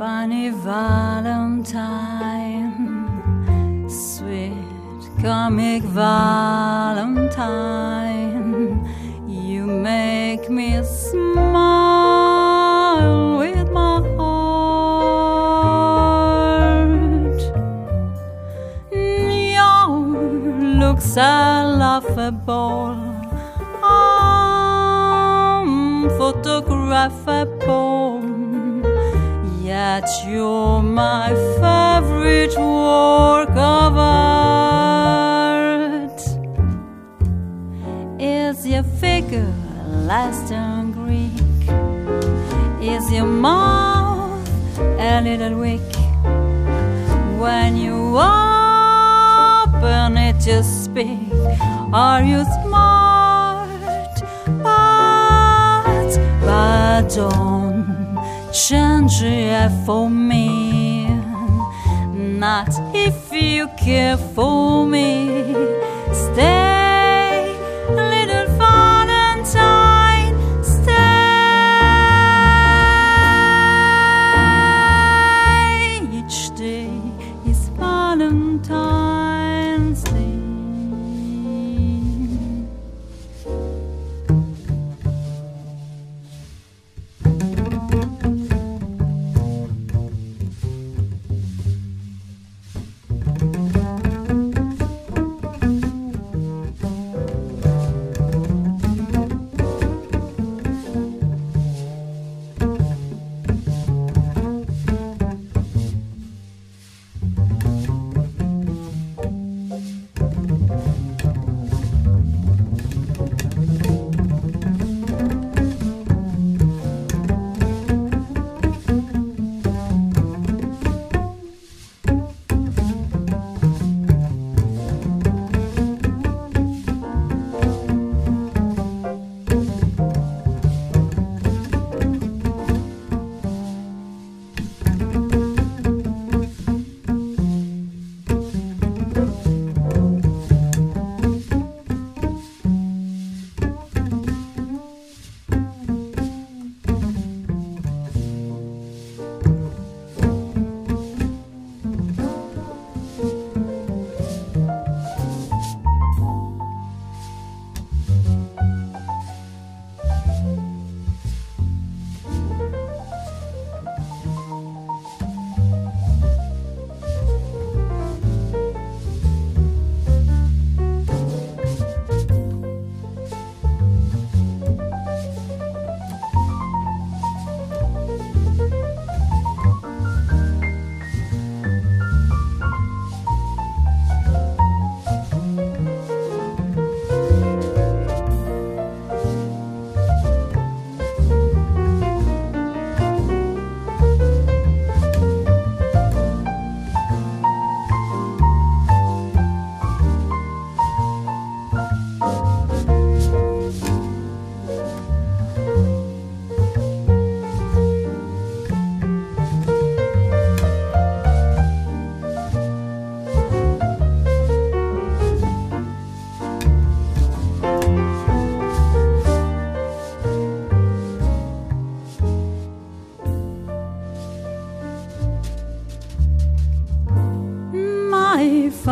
funny Valentine, comic Valentine, you make me smile with my heart. Your looks are laughable, unphotographable Yet you're my favorite work of art. Less than Greek? Is your mouth a little weak? When you open it to speak, are you smart? But, but don't change it for me. Not if you care for me. Stay,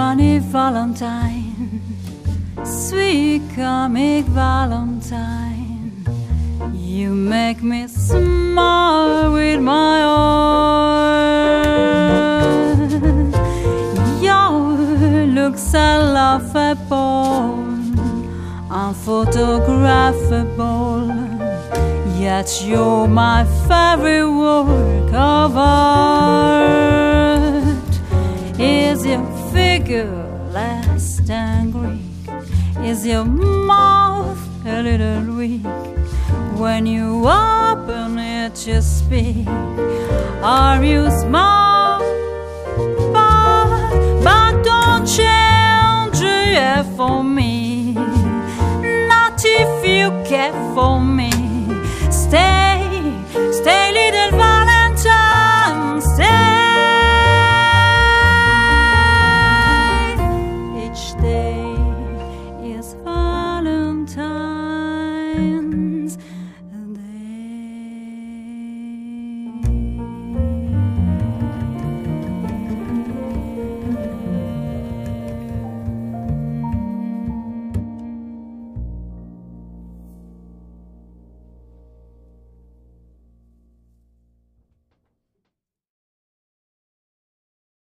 Funny Valentine, sweet comic Valentine, you make me smile with my heart. Your looks are laughable, unphotographable, yet you're my favorite work of art. Is your mouth a little weak? When you open it you speak, are you smart? But, but don't change it for me. Not if you care for me. Stay